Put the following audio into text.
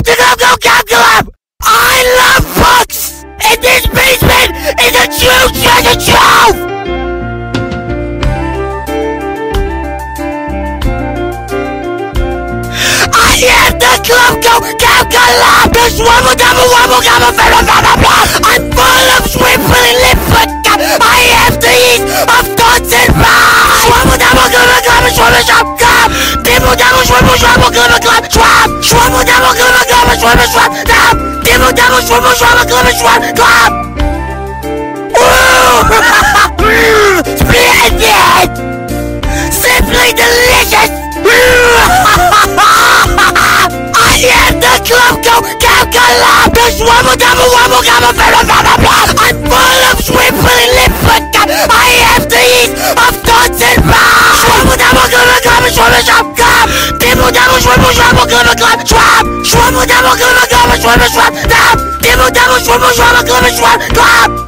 am! I love books! And this basement is a true treasure trove! I am the Gab Club! The Swabble Double Wobble Fabble Blah! I'm full of swimming lip foot I have the heat of thoughts and Gabble Swabble Shop! Dibble Swab! Swabble Double Gabble Gabble Swabble Swab Dab! Dibble Double Swabble Swabble Gabble Swab Club! Woo! Splendid! Simply delicious! I am the Club Go Calcula! The Swabble Double Wobble Gabble Fabble Fabble Blah! I'm full Club Swab! Swabble Double Gabble Gabble Swabble Swab Dab! Dibble Double Swabble Swabble Gabble Swab Club!